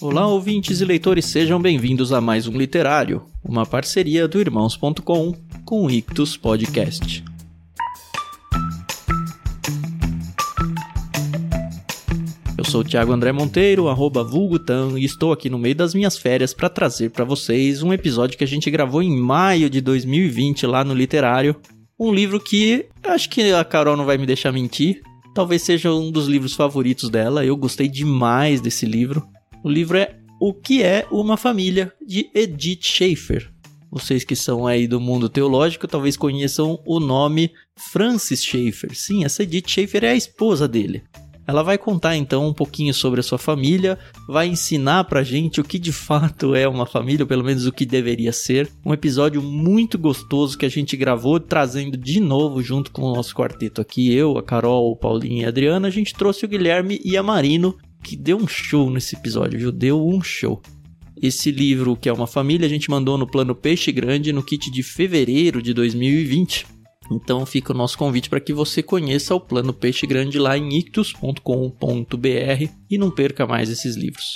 Olá, ouvintes e leitores, sejam bem-vindos a mais um Literário, uma parceria do Irmãos.com com o Ictus Podcast. Eu sou o Thiago André Monteiro, arroba vulgutan, e estou aqui no meio das minhas férias para trazer para vocês um episódio que a gente gravou em maio de 2020 lá no Literário. Um livro que acho que a Carol não vai me deixar mentir. Talvez seja um dos livros favoritos dela. Eu gostei demais desse livro. O livro é O que é uma família de Edith Schaefer. Vocês que são aí do mundo teológico talvez conheçam o nome Francis Schaeffer. Sim, essa Edith Schaefer é a esposa dele. Ela vai contar então um pouquinho sobre a sua família, vai ensinar pra gente o que de fato é uma família, ou pelo menos o que deveria ser. Um episódio muito gostoso que a gente gravou, trazendo de novo junto com o nosso quarteto aqui, eu, a Carol, o Paulinho e a Adriana, a gente trouxe o Guilherme e a Marino que deu um show nesse episódio, viu? Deu um show. Esse livro, que é uma família, a gente mandou no plano Peixe Grande no kit de fevereiro de 2020. Então fica o nosso convite para que você conheça o plano Peixe Grande lá em ictus.com.br e não perca mais esses livros.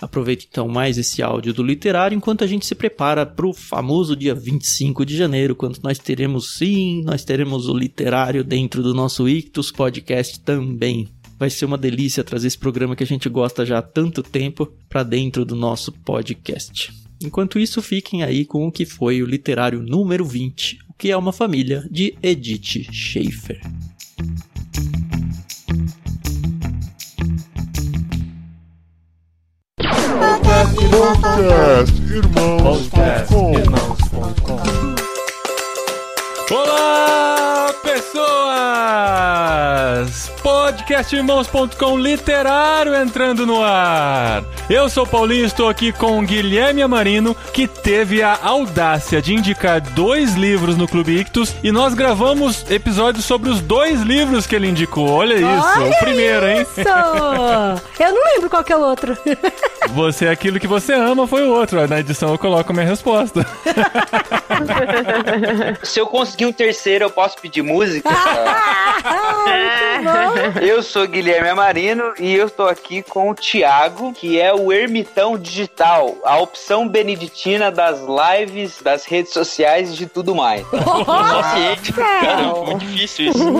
Aproveite então mais esse áudio do literário enquanto a gente se prepara para o famoso dia 25 de janeiro, quando nós teremos sim, nós teremos o literário dentro do nosso Ictus podcast também. Vai ser uma delícia trazer esse programa que a gente gosta já há tanto tempo para dentro do nosso podcast. Enquanto isso, fiquem aí com o que foi o literário número 20, o que é uma família de Edith Schaefer. Podcast Irmãos.com Olá, pessoas! Podcastirmãos.com literário entrando no ar. Eu sou o Paulinho, estou aqui com o Guilherme Amarino, que teve a audácia de indicar dois livros no Clube Ictus e nós gravamos episódios sobre os dois livros que ele indicou. Olha isso, Olha o primeiro, hein? Isso! Eu não lembro qual que é o outro. Você é aquilo que você ama foi o outro. Na edição eu coloco a minha resposta. Se eu conseguir um terceiro, eu posso pedir música? Muito bom. Eu sou Guilherme Amarino e eu estou aqui com o Thiago, que é o ermitão digital, a opção beneditina das lives, das redes sociais e de tudo mais. Só ciente. Caramba, muito difícil isso.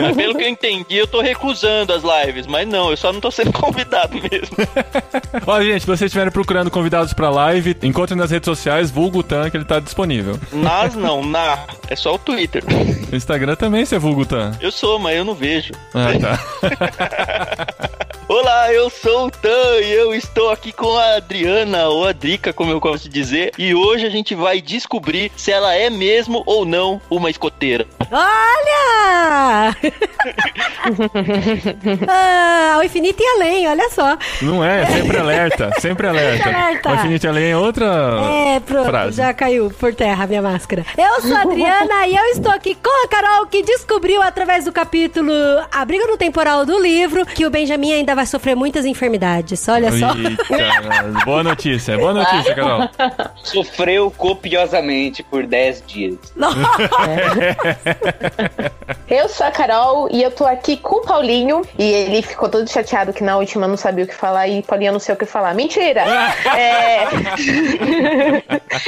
mas pelo que eu entendi, eu tô recusando as lives. Mas não, eu só não tô sendo convidado mesmo. Ó, gente, se vocês estiverem procurando convidados pra live, encontrem nas redes sociais, vulgo Tan, que ele tá disponível. Nas não, na. É só o Twitter. No Instagram também você é vulgo Tan. Eu sou, mas eu não vejo. Ah, tá. Olá, eu sou o Tan e eu estou aqui com a Adriana, ou a Drica, como eu gosto de dizer. E hoje a gente vai descobrir se ela é mesmo ou não uma escoteira. Olha! ah, ao infinito e além, olha só. Não é, sempre alerta, sempre alerta. alerta. O Infinity Além é outra É, pronto, frase. já caiu por terra a minha máscara. Eu sou a Adriana e eu estou aqui com a Carol, que descobriu através do capítulo Abrigo no Temporal do livro que o Benjamin ainda vai sofrer muitas enfermidades. Olha só. Eita, boa notícia, boa notícia, Carol. Sofreu copiosamente por 10 dias. Eu sou a Carol e eu tô aqui com o Paulinho. E ele ficou todo chateado que na última não sabia o que falar e Paulinho não sei o que falar. Mentira! É...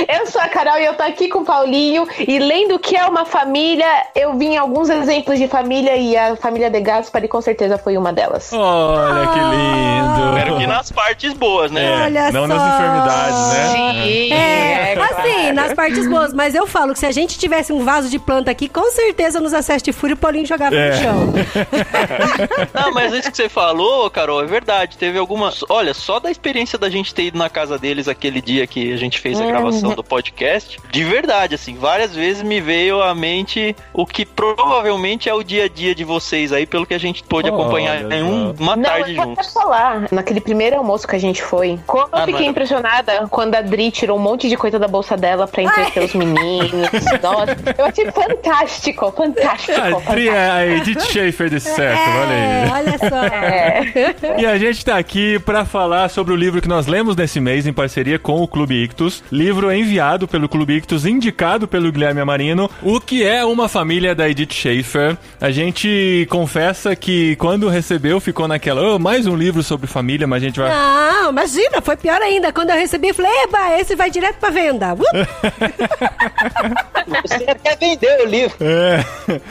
eu sou a Carol e eu tô aqui com o Paulinho. E lendo o que é uma família, eu vi em alguns exemplos de família e a família de Gaspari com certeza foi uma delas. Olha que lindo. Espero que nas partes boas, né? É, Olha não só. nas enfermidades, né? Sim, É, assim, nas partes boas, mas eu falo que se a gente tivesse um vaso de planta aqui, com certeza nos acessos de fúria o Paulinho jogava É. no chão. Não, mas isso que você falou, Carol, é verdade. Teve algumas. Olha, só da experiência da gente ter ido na casa deles aquele dia que a gente fez a gravação do podcast, de verdade, assim, várias vezes me veio à mente o que provavelmente é o dia a dia de vocês aí, pelo que a gente pôde Olha acompanhar em um- uma Não, tarde vou juntos. posso falar, naquele primeiro almoço que a gente foi, como Ah, eu fiquei não. impressionada quando a Dri tirou um monte de coisa da bolsa dela pra entreter os meninos. Nossa, eu achei fantástico, fantástico. A Tri é a Edith Schaefer desse certo, olha É, aí. olha só. E a gente tá aqui pra falar sobre o livro que nós lemos nesse mês em parceria com o Clube Ictus. Livro enviado pelo Clube Ictus, indicado pelo Guilherme Amarino. O que é uma família da Edith Schaefer. A gente confessa que quando recebeu ficou naquela, "Oh, mais um livro sobre família, mas a gente vai Não, imagina, foi pior ainda. Quando eu recebi, eu falei, eba, esse vai direto pra venda. Uh! Você quer vender o livro. É.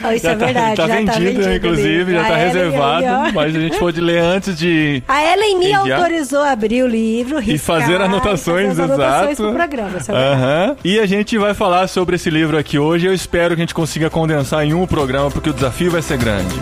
Oh, isso é tá, verdade, tá já tá vendido, vendido inclusive, já A tá Ellen reservado, aí, ó. mas a gente pôde ler antes de A Ellen me Enviar? autorizou a abrir o livro, e riscar, fazer anotações, e fazer as anotações exato. pro programa. Aham. E a gente vai falar sobre esse livro aqui hoje. Eu espero que a gente consiga condensar em um programa, porque o desafio vai ser grande.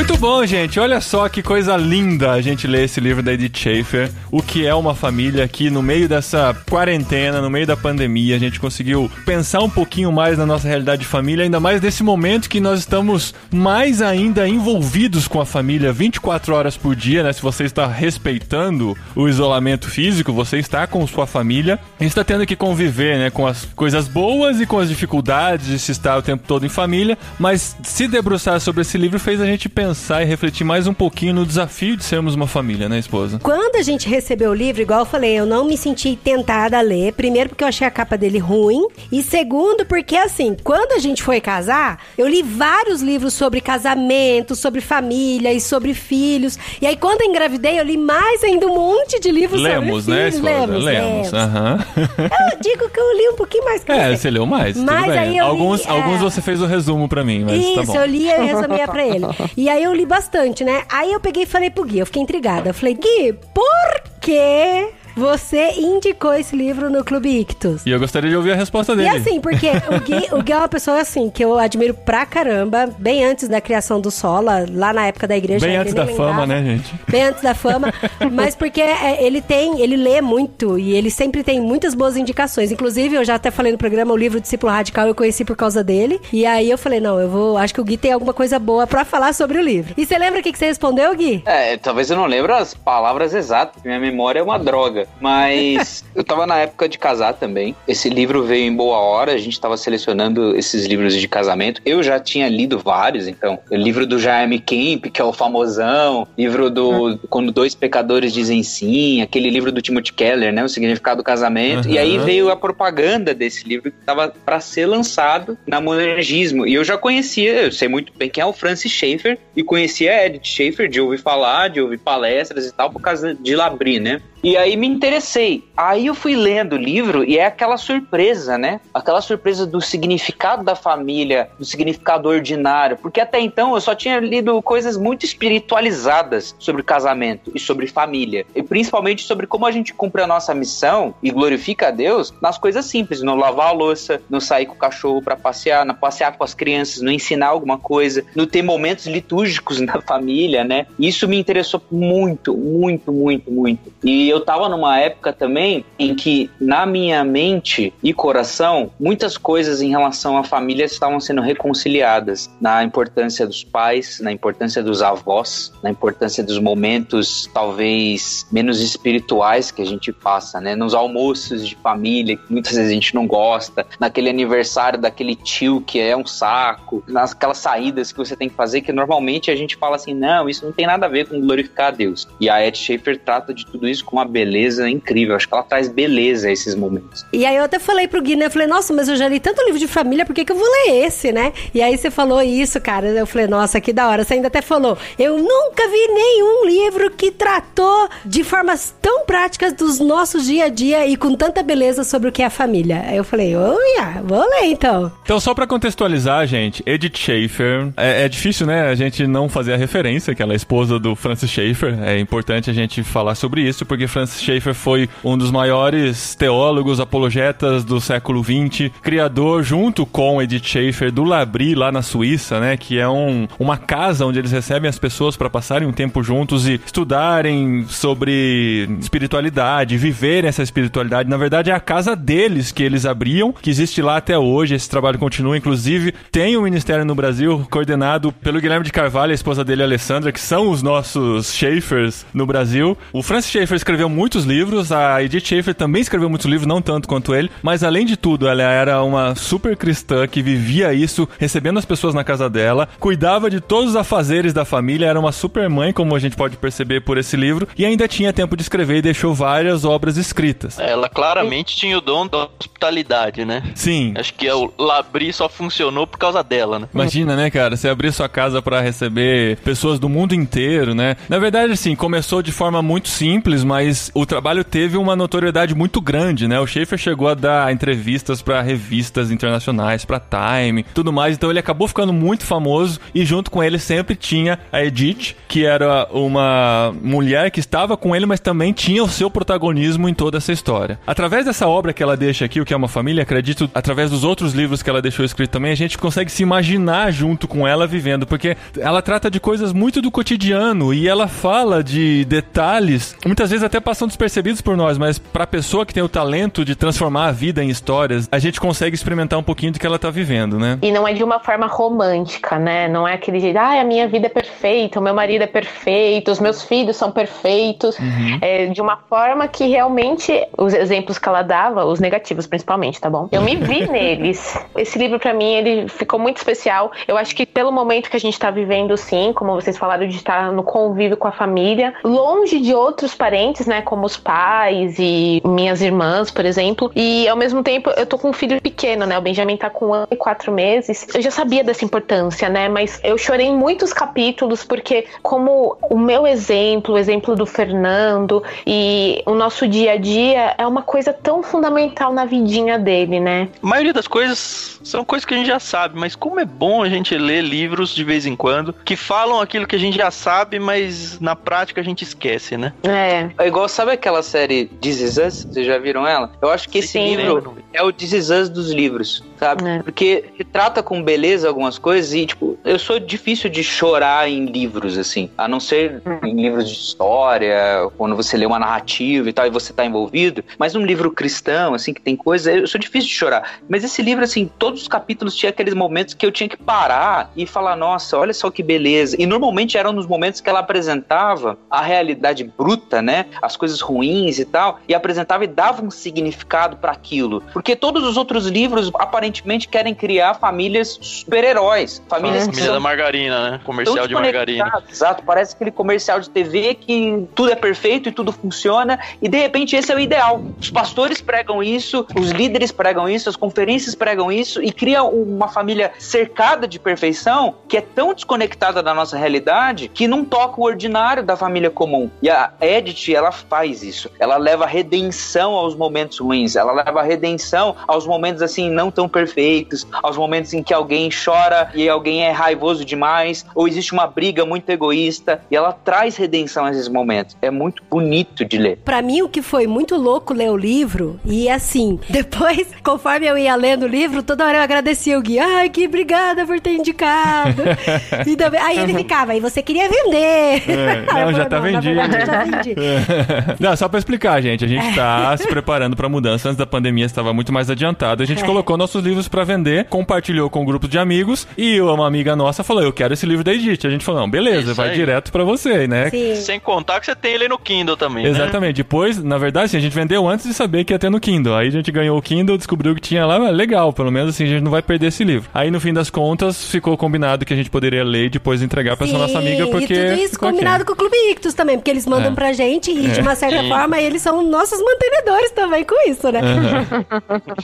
Muito bom, gente. Olha só que coisa linda a gente ler esse livro da Edith Schaefer. O que é uma família aqui no meio dessa quarentena, no meio da pandemia. A gente conseguiu pensar um pouquinho mais na nossa realidade de família, ainda mais nesse momento que nós estamos mais ainda envolvidos com a família 24 horas por dia, né? Se você está respeitando o isolamento físico, você está com sua família. A gente está tendo que conviver, né, com as coisas boas e com as dificuldades de se estar o tempo todo em família, mas se debruçar sobre esse livro fez a gente pensar e refletir mais um pouquinho no desafio de sermos uma família, né, esposa? Quando a gente recebeu o livro, igual eu falei, eu não me senti tentada a ler. Primeiro, porque eu achei a capa dele ruim. E segundo, porque assim, quando a gente foi casar, eu li vários livros sobre casamento, sobre família e sobre filhos. E aí, quando eu engravidei, eu li mais ainda um monte de livros Lemos, sobre né, filhos. esposa? Lemos, Lemos. lemos. Aham. Eu digo que eu li um pouquinho mais que É, você. leu mais. Mas aí eu li, alguns, é. alguns você fez o resumo pra mim, mas Isso, tá bom. eu li e resumia pra ele. E aí eu li bastante, né? Aí eu peguei e falei pro Gui, eu fiquei intrigada. Eu falei, Gui, por que você indicou esse livro no Clube Ictus? E eu gostaria de ouvir a resposta E dele. assim, porque o Gui, o Gui é uma pessoa assim, que eu admiro pra caramba, bem antes da criação do Sola, lá na época da igreja. Bem antes da fama, lembrava. né, gente? Bem antes da fama, mas porque é, ele tem, ele lê muito e ele sempre tem muitas boas indicações. Inclusive, eu já até falei no programa, o livro Discípulo Radical eu conheci por causa dele. E aí eu falei, não, eu vou, acho que o Gui tem alguma coisa boa pra falar sobre o livro. E você lembra o que, que você respondeu, Gui? É, talvez eu não lembre as palavras exatas, porque minha memória é uma droga. Mas eu tava na época de casar também. Esse livro veio em boa hora, a gente tava selecionando esses livros de casamento. Eu já tinha lido vários, então. O livro do Jaime Kemp, que é o famosão. Livro do Quando Dois Pecadores Dizem Sim. Aquele livro do Timothy Keller, né? O Significado do Casamento. E aí Aham. veio a propaganda desse livro que tava pra ser lançado na Monergismo. E eu já conhecia, eu sei muito bem quem é o Francis Schaeffer. E conhecia a Edith Schaeffer de ouvir falar, de ouvir palestras e tal, por causa de Labri, né? E aí me interessei. Aí eu fui lendo o livro e é aquela surpresa, né? Aquela surpresa do significado da família, do significado ordinário. Porque até então eu só tinha lido coisas muito espiritualizadas sobre casamento e sobre família. E principalmente sobre como a gente cumpre a nossa missão e glorifica a Deus nas coisas simples. No lavar a louça, no sair com o cachorro para passear, no passear com as crianças, no ensinar alguma coisa, no ter momentos litúrgicos na família, né? Isso me interessou muito, muito, muito, muito. E eu tava numa época também em que, na minha mente e coração, muitas coisas em relação à família estavam sendo reconciliadas. Na importância dos pais, na importância dos avós, na importância dos momentos talvez menos espirituais que a gente passa, né? Nos almoços de família, que muitas vezes a gente não gosta, naquele aniversário daquele tio que é um saco, naquelas saídas que você tem que fazer, que normalmente a gente fala assim, não, isso não tem nada a ver com glorificar a Deus. E a Ed Schaefer trata de tudo isso com uma beleza incrível. Acho que ela traz beleza a esses momentos. E aí eu até falei pro Gui, né? Eu falei, nossa, mas eu já li tanto livro de família, por que, que eu vou ler esse, né? E aí você falou isso, cara. Eu falei, nossa, que da hora. Você ainda até falou, eu nunca vi nenhum livro que tratou de formas tão práticas dos nossos dia a dia e com tanta beleza sobre o que é a família. Aí eu falei, olha, vou ler então. Então, só pra contextualizar, gente, Edith Schaefer, é, é difícil, né, a gente não fazer a referência, que ela é esposa do Francis Schaeffer. É importante a gente falar sobre isso, porque Francis Schaeffer foi um dos maiores teólogos, apologetas do século XX, criador, junto com Edith Schaeffer, do Labri, lá na Suíça, né? Que é um, uma casa onde eles recebem as pessoas para passarem um tempo juntos e estudarem sobre espiritualidade, viverem essa espiritualidade. Na verdade, é a casa deles que eles abriam, que existe lá até hoje. Esse trabalho continua. Inclusive, tem um ministério no Brasil coordenado pelo Guilherme de Carvalho, a esposa dele, Alessandra, que são os nossos Schaeffers no Brasil. O Francis Schaeffer escreveu muitos livros, a Edith Schaeffer também escreveu muitos livros, não tanto quanto ele, mas além de tudo, ela era uma super cristã que vivia isso, recebendo as pessoas na casa dela, cuidava de todos os afazeres da família, era uma super mãe, como a gente pode perceber por esse livro, e ainda tinha tempo de escrever e deixou várias obras escritas. Ela claramente tinha o dom da hospitalidade, né? Sim. Acho que o Labri só funcionou por causa dela, né? Imagina, né, cara? Você abrir sua casa para receber pessoas do mundo inteiro, né? Na verdade, assim, começou de forma muito simples, mas o trabalho teve uma notoriedade muito grande, né? O Schaefer chegou a dar entrevistas para revistas internacionais, para Time, tudo mais. Então ele acabou ficando muito famoso e junto com ele sempre tinha a Edith, que era uma mulher que estava com ele, mas também tinha o seu protagonismo em toda essa história. Através dessa obra que ela deixa aqui, o que é uma família, acredito, através dos outros livros que ela deixou escrito também, a gente consegue se imaginar junto com ela vivendo, porque ela trata de coisas muito do cotidiano e ela fala de detalhes, muitas vezes até passam despercebidos por nós, mas para a pessoa que tem o talento de transformar a vida em histórias, a gente consegue experimentar um pouquinho do que ela tá vivendo, né? E não é de uma forma romântica, né? Não é aquele jeito, ah, a minha vida é perfeita, o meu marido é perfeito, os meus filhos são perfeitos. Uhum. É de uma forma que realmente, os exemplos que ela dava, os negativos principalmente, tá bom? Eu me vi neles. Esse livro para mim, ele ficou muito especial. Eu acho que pelo momento que a gente tá vivendo, sim, como vocês falaram, de estar no convívio com a família, longe de outros parentes, né, como os pais e minhas irmãs, por exemplo. E ao mesmo tempo, eu tô com um filho pequeno, né? O Benjamin tá com um ano e quatro meses. Eu já sabia dessa importância, né? Mas eu chorei em muitos capítulos porque, como o meu exemplo, o exemplo do Fernando e o nosso dia a dia é uma coisa tão fundamental na vidinha dele, né? A maioria das coisas são coisas que a gente já sabe, mas como é bom a gente ler livros de vez em quando que falam aquilo que a gente já sabe, mas na prática a gente esquece, né? É. É igual, sabe aquela série This Is Us? Vocês já viram ela? Eu acho que esse Sim. livro é o This Is Us dos livros, sabe? É. Porque trata com beleza algumas coisas e, tipo, eu sou difícil de chorar em livros, assim. A não ser em livros de história, quando você lê uma narrativa e tal, e você tá envolvido. Mas um livro cristão, assim, que tem coisa, eu sou difícil de chorar. Mas esse livro, assim, todos os capítulos tinha aqueles momentos que eu tinha que parar e falar, nossa, olha só que beleza. E normalmente eram nos momentos que ela apresentava a realidade bruta, né? As coisas ruins e tal, e apresentava e dava um significado para aquilo. Porque todos os outros livros aparentemente querem criar famílias super-heróis, famílias que Família da margarina, né? Comercial de margarina. Exato, parece aquele comercial de TV que tudo é perfeito e tudo funciona, e de repente esse é o ideal. Os pastores pregam isso, os líderes pregam isso, as conferências pregam isso, e cria uma família cercada de perfeição que é tão desconectada da nossa realidade que não toca o ordinário da família comum. E a Edith, ela faz isso. Ela leva redenção aos momentos ruins, ela leva redenção aos momentos assim não tão perfeitos, aos momentos em que alguém chora e alguém é raivoso demais, ou existe uma briga muito egoísta, e ela traz redenção a esses momentos. É muito bonito de ler. Pra mim, o que foi muito louco ler o livro, e assim, depois, conforme eu ia lendo o livro, toda hora eu agradecia o Gui. Ai, que obrigada por ter indicado. E também- aí ele ficava, aí você queria vender. É, não, já tá na vendido. verdade, já vendi. Não, só pra explicar, gente. A gente tá se preparando pra mudança. Antes da pandemia estava muito mais adiantado. A gente É. colocou nossos livros pra vender, compartilhou com um grupo de amigos e uma amiga nossa falou: Eu quero esse livro da Edith. A gente falou: Não, beleza, Isso vai aí. direto pra você, né? Sim. Sem contar que você tem ele no Kindle também, né? Exatamente. Depois, na verdade, assim, a gente vendeu antes de saber que ia ter no Kindle. Aí a gente ganhou o Kindle, descobriu que tinha lá, legal, pelo menos assim a gente não vai perder esse livro. Aí no fim das contas, ficou combinado que a gente poderia ler e depois entregar pra essa nossa amiga, porque. E tudo isso ficou aqui. combinado com o Clube Ictus também, porque eles mandam É. pra gente e, de uma certa Sim. forma, eles são nossos mantenedores também com isso, né?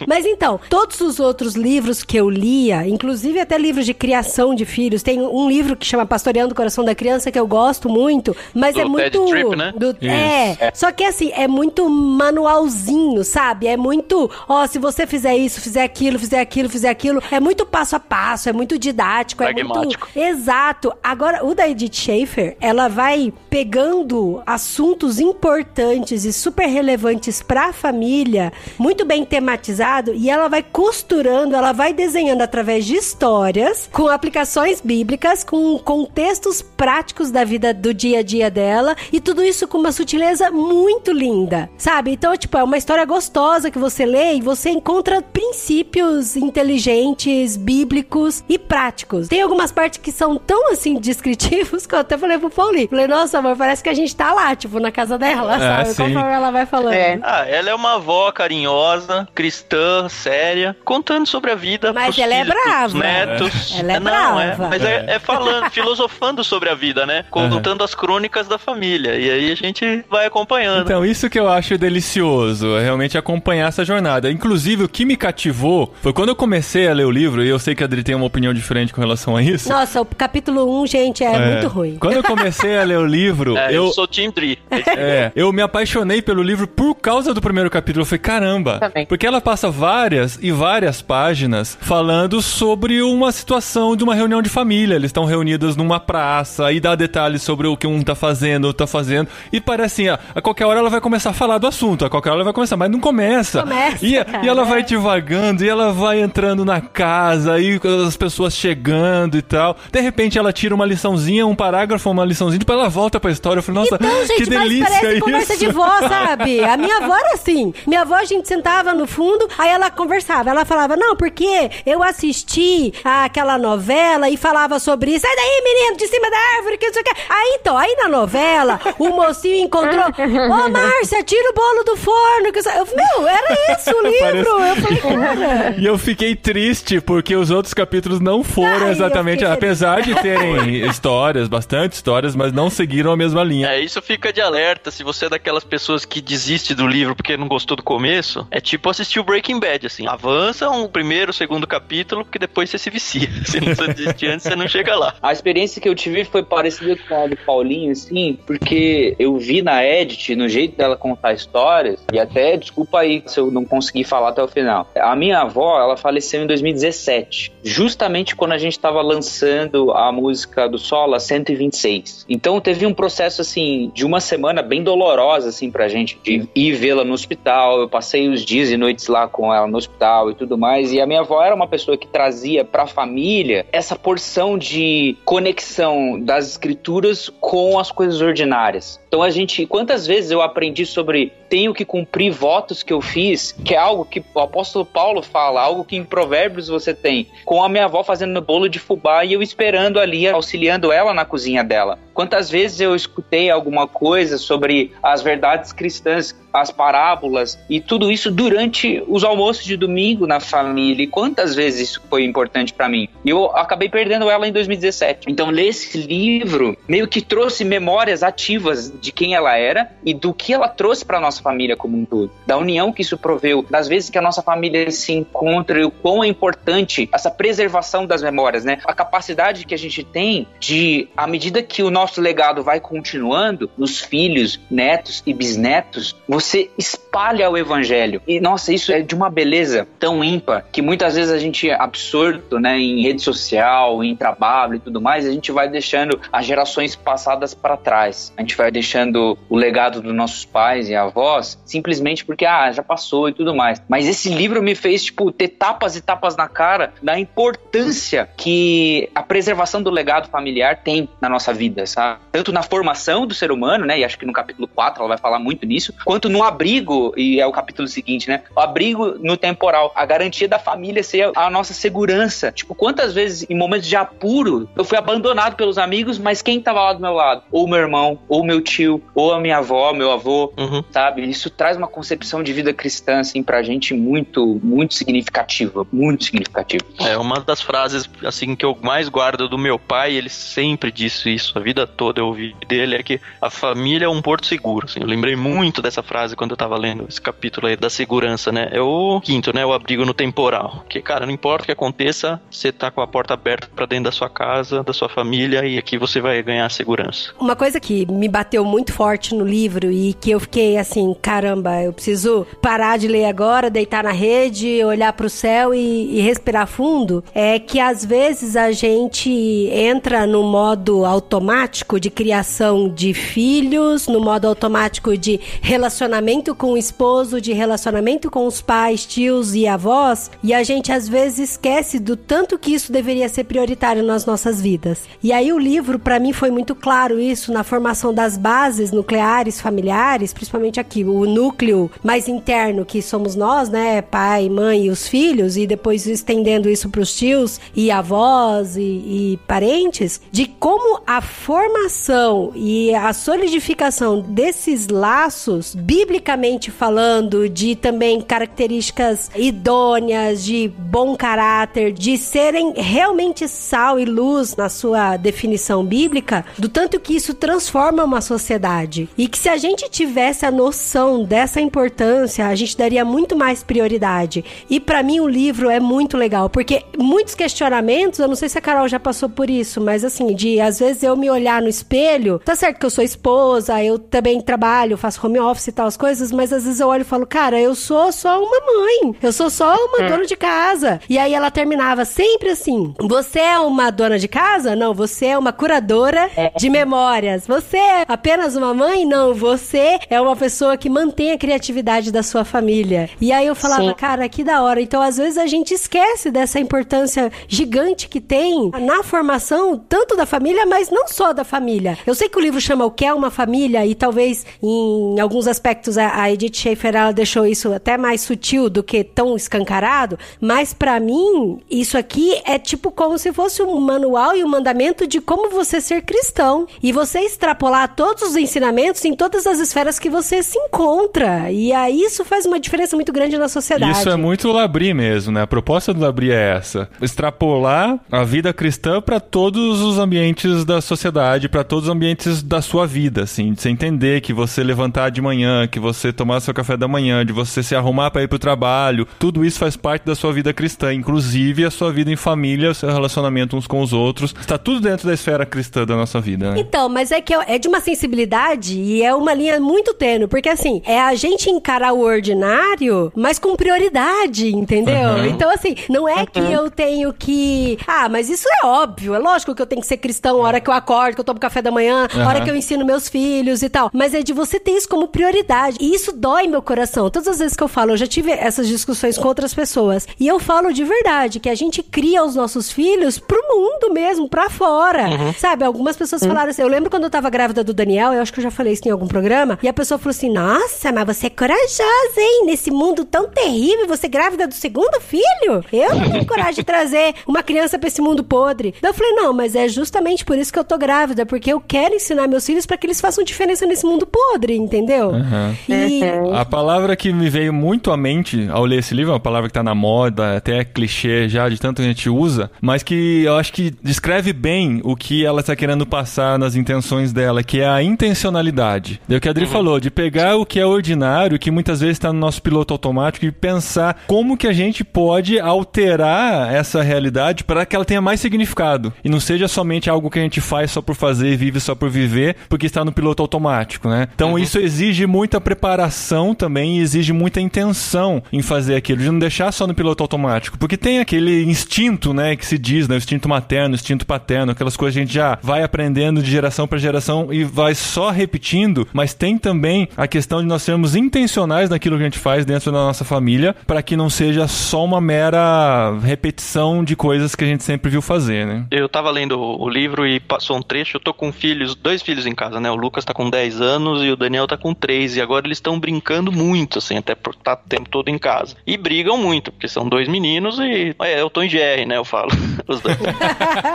Mas então, todos os outros livros que eu lia, inclusive até livros de criação de filhos. Tem um livro que chama Pastoreando o Coração da Criança que eu gosto muito, mas Do é muito. Ted Tripp, né? do- é, só que assim, é muito manualzinho, sabe? É muito, ó, se você fizer isso, fizer aquilo, fizer aquilo, fizer aquilo, é muito passo a passo, é muito didático, é muito. Pragmático. Exato. Agora, o da Edith Schaefer, ela vai pegando assuntos importantes e super relevantes pra família, muito bem tematizado, e ela vai costurando, ela vai desenhando através de histórias, com aplicações bíblicas, com contextos práticos da vida do dia a dia dela, e tudo isso com uma sutileza muito linda, sabe? Então, tipo, é uma história gostosa que você lê e você encontra princípios inteligentes, bíblicos e práticos. Tem algumas partes que são tão assim descritivos que eu até falei pro Paulinho. Falei, nossa, amor, parece que a gente tá lá, tipo, na casa dela, É, sabe? sim. Conforme ela vai falando. É. Ah, ela é uma avó carinhosa, cristã, séria, contando sobre a vida. Mas pros ela é filhos, pros brava. netos. Ela é não, brava. É, mas é, é falando, filosofando sobre a vida, né? Contando as crônicas da família. E aí a gente vai acompanhando. Então, isso que eu acho delicioso, é realmente acompanhar essa jornada. Inclusive, o que me cativou foi quando eu comecei a ler o livro, e eu sei que a Adri tem uma opinião diferente com relação a isso. Nossa, o capítulo 1, gente, é, É. muito ruim. Quando eu comecei a ler o livro, É, eu... eu, sou Team Dri. É, eu me apaixonei pelo livro por causa do primeiro capítulo. Eu falei, caramba. Também. Porque ela passa várias e várias páginas falando sobre uma situação de uma reunião de família. Eles estão reunidos numa praça e dá detalhes sobre o que um tá fazendo, outro tá fazendo. E parece assim, a, a qualquer hora ela vai começar a falar do assunto, a qualquer hora ela vai começar, mas não começa. Começa, e, cara, e ela vai é. divagando, e ela vai entrando na casa, e as pessoas chegando e tal. De repente ela tira uma liçãozinha, um parágrafo, uma liçãozinha, depois ela volta pra história. Eu falei, nossa, Então, gente, que delícia parece isso. conversa de vó, sabe? A minha avó era assim. Minha avó, a gente sentava no fundo, aí ela conversava. Ela falava, não, porque eu assisti aquela novela e falava sobre isso. Sai daí, menino, de cima da árvore, que não sei o que. Aí, então, aí na novela, o mocinho encontrou, ô, Márcia, tira o bolo do forno. Que eu... eu- Meu, era isso o livro. Eu falei, cara... E eu fiquei triste porque os outros capítulos não foram Ai, exatamente, apesar de terem histórias, bastante histórias, mas não seguiram a mesma linha. É, isso fica de alerta. Se você é daquelas pessoas que desiste do livro porque não gostou do começo, é tipo assistir o Breaking Bad, assim. Avança um primeiro, segundo capítulo, porque depois você se vicia. Se não desistir antes, você não chega lá. A experiência que eu tive foi parecida com a do Paulinho, assim, porque eu vi na Edit, no jeito dela contar histórias, e até, desculpa aí se eu não consegui falar até o final. A minha avó, ela faleceu em 2017, justamente quando a gente tava lançando a música do Sola 126. Então teve um processo, assim, de uma semana bem dolorosa, assim, pra gente, de ir vê-la no hospital. Eu passei os dias e noites lá com ela no hospital e tudo mais, e a minha avó era uma pessoa que trazia pra família essa porção de conexão das escrituras com as coisas ordinárias. Então a gente, quantas vezes eu aprendi sobre tenho que cumprir votos que eu fiz, que é algo que o apóstolo Paulo fala, algo que em Provérbios você tem, com a minha avó fazendo bolo de fubá e eu esperando ali, auxiliando ela na cozinha dela. Quantas vezes eu escutei alguma coisa sobre as verdades cristãs, as parábolas e tudo isso durante os almoços de domingo na família. E quantas vezes isso foi importante pra mim? Eu acabei perdendo ela em 2017. Então, ler esse livro meio que trouxe memórias ativas de quem ela era e do que ela trouxe pra nossa família como um todo. Da união que isso proveu, das vezes que a nossa família se encontra e o quão é importante essa preservação das memórias, né? A capacidade que a gente tem de, à medida que o nosso legado vai continuando, nos filhos, netos e bisnetos, você espalha o evangelho. E, nossa, isso é de uma beleza tão ímpar que muitas vezes a gente é absorto, né, em rede social, em trabalho e tudo mais, a gente vai deixando as gerações passadas para trás. A gente vai deixando o legado dos nossos pais e avós simplesmente porque, ah, já passou e tudo mais. Mas esse livro me fez, tipo, ter tapas e tapas na cara da importância que a preservação do legado familiar tem na nossa vida, sabe? Tanto na formação do ser humano, né, e acho que no capítulo 4 ela vai falar muito nisso, quanto no abrigo, e é o capítulo seguinte, né? O abrigo no temporal, a garantia da família ser a nossa segurança. Tipo, quantas vezes em momentos de apuro eu fui abandonado pelos amigos, mas quem tava lá do meu lado? Ou meu irmão, ou meu tio, ou a minha avó, meu avô, Uhum. sabe? Isso traz uma concepção de vida cristã, assim, pra gente muito, muito significativa, muito significativa. É uma das frases assim que eu mais guardo do meu pai, ele sempre disse isso a vida vida toda eu ouvi dele é que a família é um porto seguro. Assim, eu lembrei muito dessa frase quando eu tava lendo esse capítulo aí da segurança, né? É o quinto, né? O abrigo no temporal. Que, cara, não importa o que aconteça, você tá com a porta aberta para dentro da sua casa, da sua família, e aqui você vai ganhar segurança. Uma coisa que me bateu muito forte no livro e que eu fiquei assim, caramba, eu preciso parar de ler agora, deitar na rede, olhar para o céu e, e respirar fundo, é que às vezes a gente entra no modo automático de criação de filhos, no modo automático de relacionamento com o esposo, de relacionamento com os pais, tios e avós, e a gente às vezes esquece do tanto que isso deveria ser prioritário nas nossas vidas. E aí o livro para mim foi muito claro isso na formação das bases nucleares familiares, principalmente aqui o núcleo mais interno que somos nós, né, pai, mãe e os filhos, e depois estendendo isso para os tios e avós e, e parentes, de como a formação e a solidificação desses laços, biblicamente falando, de também características idôneas, de bom caráter, de serem realmente sal e luz na sua definição bíblica, do tanto que isso transforma uma sociedade. E que se a gente tivesse a noção dessa importância, a gente daria muito mais prioridade. E para mim o livro é muito legal, porque muitos questionamentos, eu não sei se a Carol já passou por isso, mas assim, de às vezes eu me olhar no espelho, tá certo que eu sou esposa, eu também trabalho, faço home office e tal as coisas, mas às vezes eu olho e falo, cara, eu sou só uma mãe, eu sou só uma é. dona de casa. E aí ela terminava sempre assim: você é uma dona de casa? Não, você é uma curadora é. de memórias. Você é apenas uma mãe? Não, você é uma pessoa que mantém a criatividade da sua família. E aí eu falava, Sim. cara, que da hora. Então, às vezes a gente esquece dessa importância gigante que tem na formação tanto da família, mas não só da família. Eu sei que o livro chama O que é uma família e talvez em alguns aspectos a Edith Schaefer ela deixou isso até mais sutil do que tão escancarado, mas para mim isso aqui é tipo como se fosse um manual e um mandamento de como você ser cristão e você extrapolar todos os ensinamentos em todas as esferas que você se encontra. E aí isso faz uma diferença muito grande na sociedade. Isso é muito Labri mesmo, né? A proposta do Labri é essa: extrapolar a vida cristã para todos os ambientes da sociedade, para todos os ambientes da sua vida, assim, de você entender que você levantar de manhã, que você tomar seu café da manhã, de você se arrumar para ir pro trabalho, tudo isso faz parte da sua vida cristã, inclusive a sua vida em família, o seu relacionamento uns com os outros, está tudo dentro da esfera cristã da nossa vida, né? Então, mas é que é de uma sensibilidade e é uma linha muito tênue, porque assim, é a gente encarar o ordinário, mas com prioridade, entendeu? Uhum. Então, assim, não é uhum. que eu tenho que. Ah, mas isso é óbvio. É lógico que eu tenho que ser cristão a hora que eu acordo, que eu tomo café da manhã, a hora que eu ensino meus filhos e tal. Mas é de você ter isso como prioridade. E isso dói meu coração. Todas as vezes que eu falo, eu já tive essas discussões com outras pessoas. E eu falo de verdade que a gente cria os nossos filhos pro mundo mesmo, pra fora. Uhum. Sabe? Algumas pessoas uhum. falaram assim. Eu lembro quando eu tava grávida do Daniel, eu acho que eu já falei isso em algum programa, e a pessoa falou assim: Nossa, mas você é corajosa, hein? Nesse mundo tão terrível, você é grávida do segundo filho? Eu não tenho coragem de trazer uma criança pra esse mundo podre. Daí eu falei: Não, mas é justamente por isso que eu tô grávida, porque eu quero ensinar meus filhos para que eles façam diferença nesse mundo podre, entendeu? Uhum. E... A palavra que me veio muito à mente ao ler esse livro, é uma palavra que tá na moda, até clichê já, de tanto que a gente usa, mas que eu acho que descreve bem o que ela tá querendo passar nas intenções dela, que é a intencionalidade. É o que a Adri uhum. falou, de pegar o que é ordinário, que muitas vezes está no nosso piloto automático, e pensar como que a gente pode alterar essa realidade para que ela tenha mais significado. E não seja somente algo que a gente faz só por fazer e vive só por viver, porque está no piloto automático, né? Então uhum. isso exige muita preparação também e exige muita intenção em fazer aquilo, de não deixar só no piloto automático. Porque tem aquele instinto, né, que se diz, né? O instinto materno, o instinto paterno, aquelas coisas que a gente já vai aprendendo de geração para geração e vai só repetindo, mas tem também a questão de nós sermos intencionais naquilo que a gente faz dentro da nossa família, para que não seja só uma mera repetição de coisas que a gente sempre viu fazer, né? Eu tava lendo o livro e passou um trecho, eu tô com filhos, dois filhos em casa, né? O Lucas tá com 10 anos e o Daniel tá com 3, e agora eles estão brincando muito, assim, até por estar tá o tempo todo em casa. E brigam muito, porque são dois meninos e é, eu tô em GR, né? Eu falo, os dois.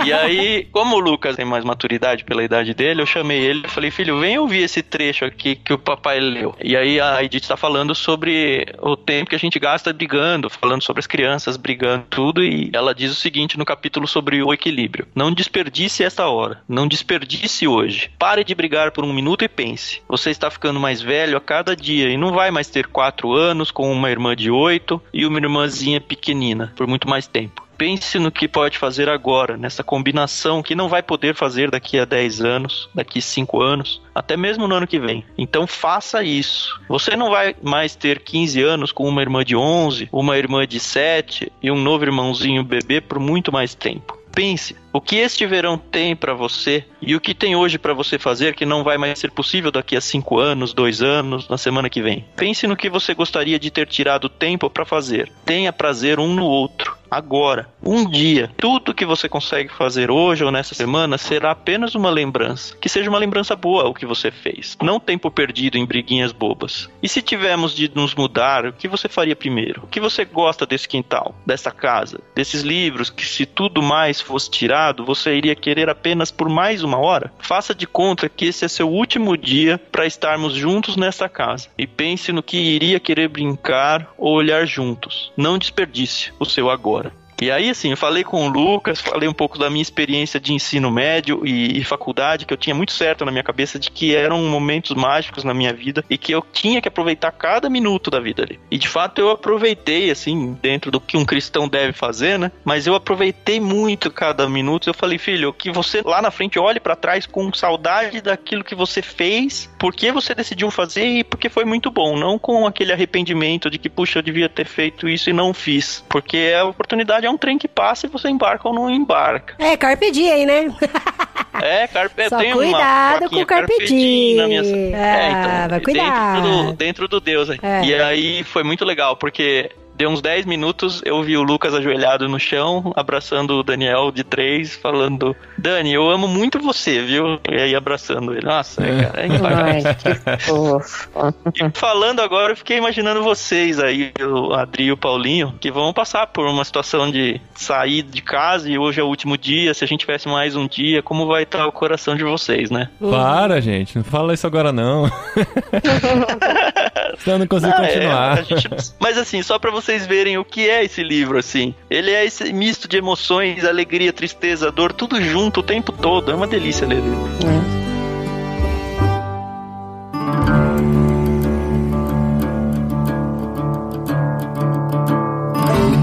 e aí, como o Lucas tem mais maturidade pela idade dele, eu chamei ele e falei, filho, vem ouvir esse trecho aqui que o papai leu. E aí a Edith tá falando sobre o tempo que a gente gasta brigando, falando sobre as crianças brigando tudo, e ela diz o seguinte no capítulo sobre o equilíbrio. Não desperdice essa hora. Não desperdice hoje. Pare de brigar por um minuto e pense. Você está ficando mais velho a cada dia e não vai mais ter quatro anos com uma irmã de oito e uma irmãzinha pequenina por muito mais tempo. Pense no que pode fazer agora, nessa combinação que não vai poder fazer daqui a 10 anos, daqui a 5 anos, até mesmo no ano que vem. Então faça isso. Você não vai mais ter 15 anos com uma irmã de 11, uma irmã de 7 e um novo irmãozinho bebê por muito mais tempo. Pense, o que este verão tem para você e o que tem hoje para você fazer que não vai mais ser possível daqui a cinco anos, dois anos, na semana que vem. Pense no que você gostaria de ter tirado tempo para fazer. Tenha prazer um no outro. Agora, um dia, tudo que você consegue fazer hoje ou nessa semana será apenas uma lembrança. Que seja uma lembrança boa o que você fez. Não tempo perdido em briguinhas bobas. E se tivermos de nos mudar, o que você faria primeiro? O que você gosta desse quintal, dessa casa, desses livros que se tudo mais fosse tirado, você iria querer apenas por mais uma hora? Faça de conta que esse é seu último dia para estarmos juntos nessa casa. E pense no que iria querer brincar ou olhar juntos. Não desperdice o seu agora. E aí, assim, eu falei com o Lucas, falei um pouco da minha experiência de ensino médio e, e, faculdade, que eu tinha muito certo na minha cabeça de que eram momentos mágicos na minha vida e que eu tinha que aproveitar cada minuto da vida ali. E de fato eu aproveitei, assim, dentro do que um cristão deve fazer, né? Mas eu aproveitei muito cada minuto. Eu falei, filho, que você lá na frente olhe para trás com saudade daquilo que você fez, porque você decidiu fazer e porque foi muito bom, não com aquele arrependimento de que, puxa, eu devia ter feito isso e não fiz. Porque a oportunidade é um trem que passa e você embarca ou não embarca. É, Carpe Diem, né? É, Carpe Só tem cuidado com o Carpe Diem. na minha... Ah, é, então, vai cuidar. Dentro do, dentro do Deus aí. É. E aí foi muito legal, porque deu uns 10 minutos, eu vi o Lucas ajoelhado no chão, abraçando o Daniel de três, falando: Dani, eu amo muito você, viu? E aí abraçando ele. Nossa, cara, é Ai, impactante. que fofo. E falando agora, eu fiquei imaginando vocês aí, o Adri e o Paulinho, que vão passar por uma situação de sair de casa e hoje é o último dia. Se a gente tivesse mais um dia, como vai estar o coração de vocês, né? Para, gente. Não fala isso agora, não. Senão eu não consigo Ah, é, continuar. a gente- Mas assim, só pra vocês verem o que é esse livro, assim. Ele é esse misto de emoções, alegria, tristeza, dor, tudo junto o tempo todo. É uma delícia ler ele.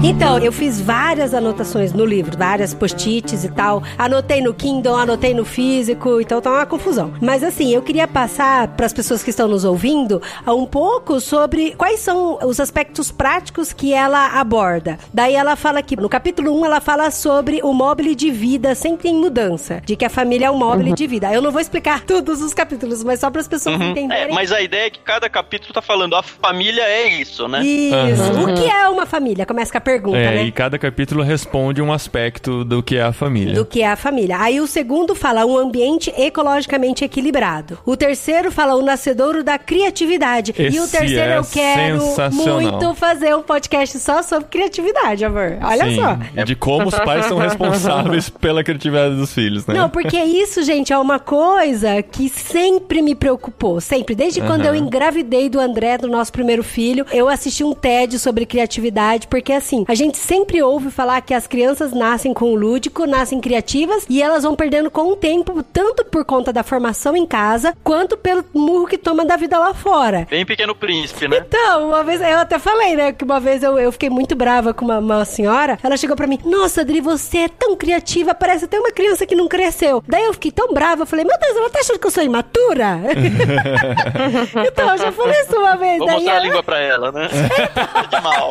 Então, eu fiz várias anotações no livro, várias post-its e tal. Anotei no Kindle, anotei no físico, então tá uma confusão. Mas assim, eu queria passar para as pessoas que estão nos ouvindo ah, um pouco sobre quais são os aspectos práticos que ela aborda. Daí ela fala que no capítulo 1 ela fala sobre o móvel de vida sempre em mudança, de que a família é um móvel de vida. Eu não vou explicar todos os capítulos, mas só para as pessoas É, entenderem. mas a ideia é que cada capítulo tá falando, a família é isso, né? Isso. Aham. O que é uma família? Começa com a pergunta, É, né? e cada capítulo responde um aspecto do que é a família. do que é a família. Aí o segundo fala um ambiente ecologicamente equilibrado. O terceiro fala o nascedouro da criatividade. e o Esse terceiro é eu quero muito fazer um podcast só sobre criatividade, amor. Olha Sim, só. e de como os pais são responsáveis pela criatividade dos filhos, né? Não, porque isso, gente, é uma coisa que sempre me preocupou. Sempre. Desde quando eu engravidei do André, do nosso primeiro filho, eu assisti um TED sobre criatividade, porque assim, a gente sempre ouve falar que as crianças nascem com o lúdico, nascem criativas e elas vão perdendo com o tempo, tanto por conta da formação em casa, quanto pelo murro que toma da vida lá fora. Bem pequeno príncipe, né? Então, uma vez, eu até falei, né, que uma vez eu, eu fiquei muito brava com uma, uma senhora, ela chegou pra mim, nossa, Adri, você é tão criativa, parece até uma criança que não cresceu. Daí eu fiquei tão brava, eu falei, meu Deus, ela tá achando que eu sou imatura? então, eu já falei isso uma vez. Vou mostrar a ela- língua pra ela, né? de mal.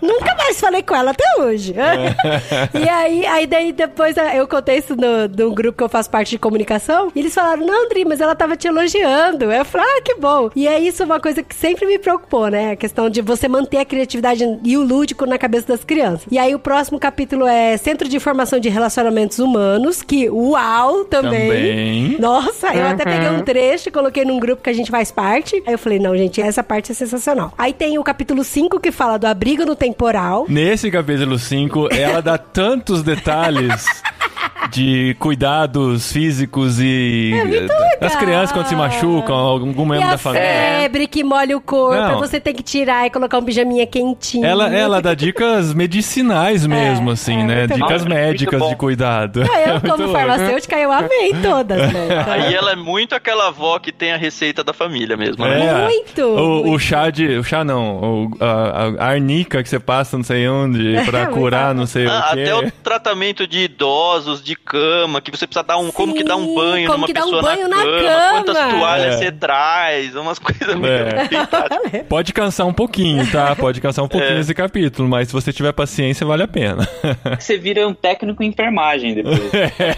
Nunca mais falei com ela até hoje. e aí, aí daí depois eh, eu contei isso no, num grupo que eu faço parte de comunicação. E eles falaram, não, Andri, mas ela tava te elogiando. Eu falei, ah, que bom. E é isso uma coisa que sempre me preocupou, né? A questão de você manter a criatividade e o lúdico na cabeça das crianças. E aí o próximo capítulo é Centro de Informação de Relacionamentos Humanos, que uau também. Também. Nossa, eu até peguei um trecho e coloquei num grupo que a gente faz parte. Aí eu falei, não, gente, essa parte é sensacional. Aí tem o capítulo 5 que fala do abrigo no temporal. Nesse capítulo 5, ela dá tantos detalhes de cuidados físicos e É muito as crianças quando se machucam, algum E membro a da família. febre que molha o corpo, Não. você ter que tirar e colocar um pijaminha quentinho. Ela, ela dá dicas medicinais mesmo, assim, é né? Dicas bom. médicas de cuidado. Ah, eu, Muito como farmacêutica, eu amei todas, né? Aí ela é muito aquela avó que tem a receita da família mesmo, né? É. Muito, O, o muito. chá de. O chá não. O, a, a arnica que você passa não sei onde pra curar não sei Ah, o quê. até o tratamento de idosos, de cama, que você precisa dar um. como que dá um Sim, banho como numa que dá um pessoa banho na, na cama, cama. quantas toalhas É. você traz, umas coisas meio É. Pode cansar um pouquinho, tá? Pode cansar um pouquinho É. esse capítulo, mas se você tiver paciência, vale a pena. Você vira um técnico em enfermagem depois.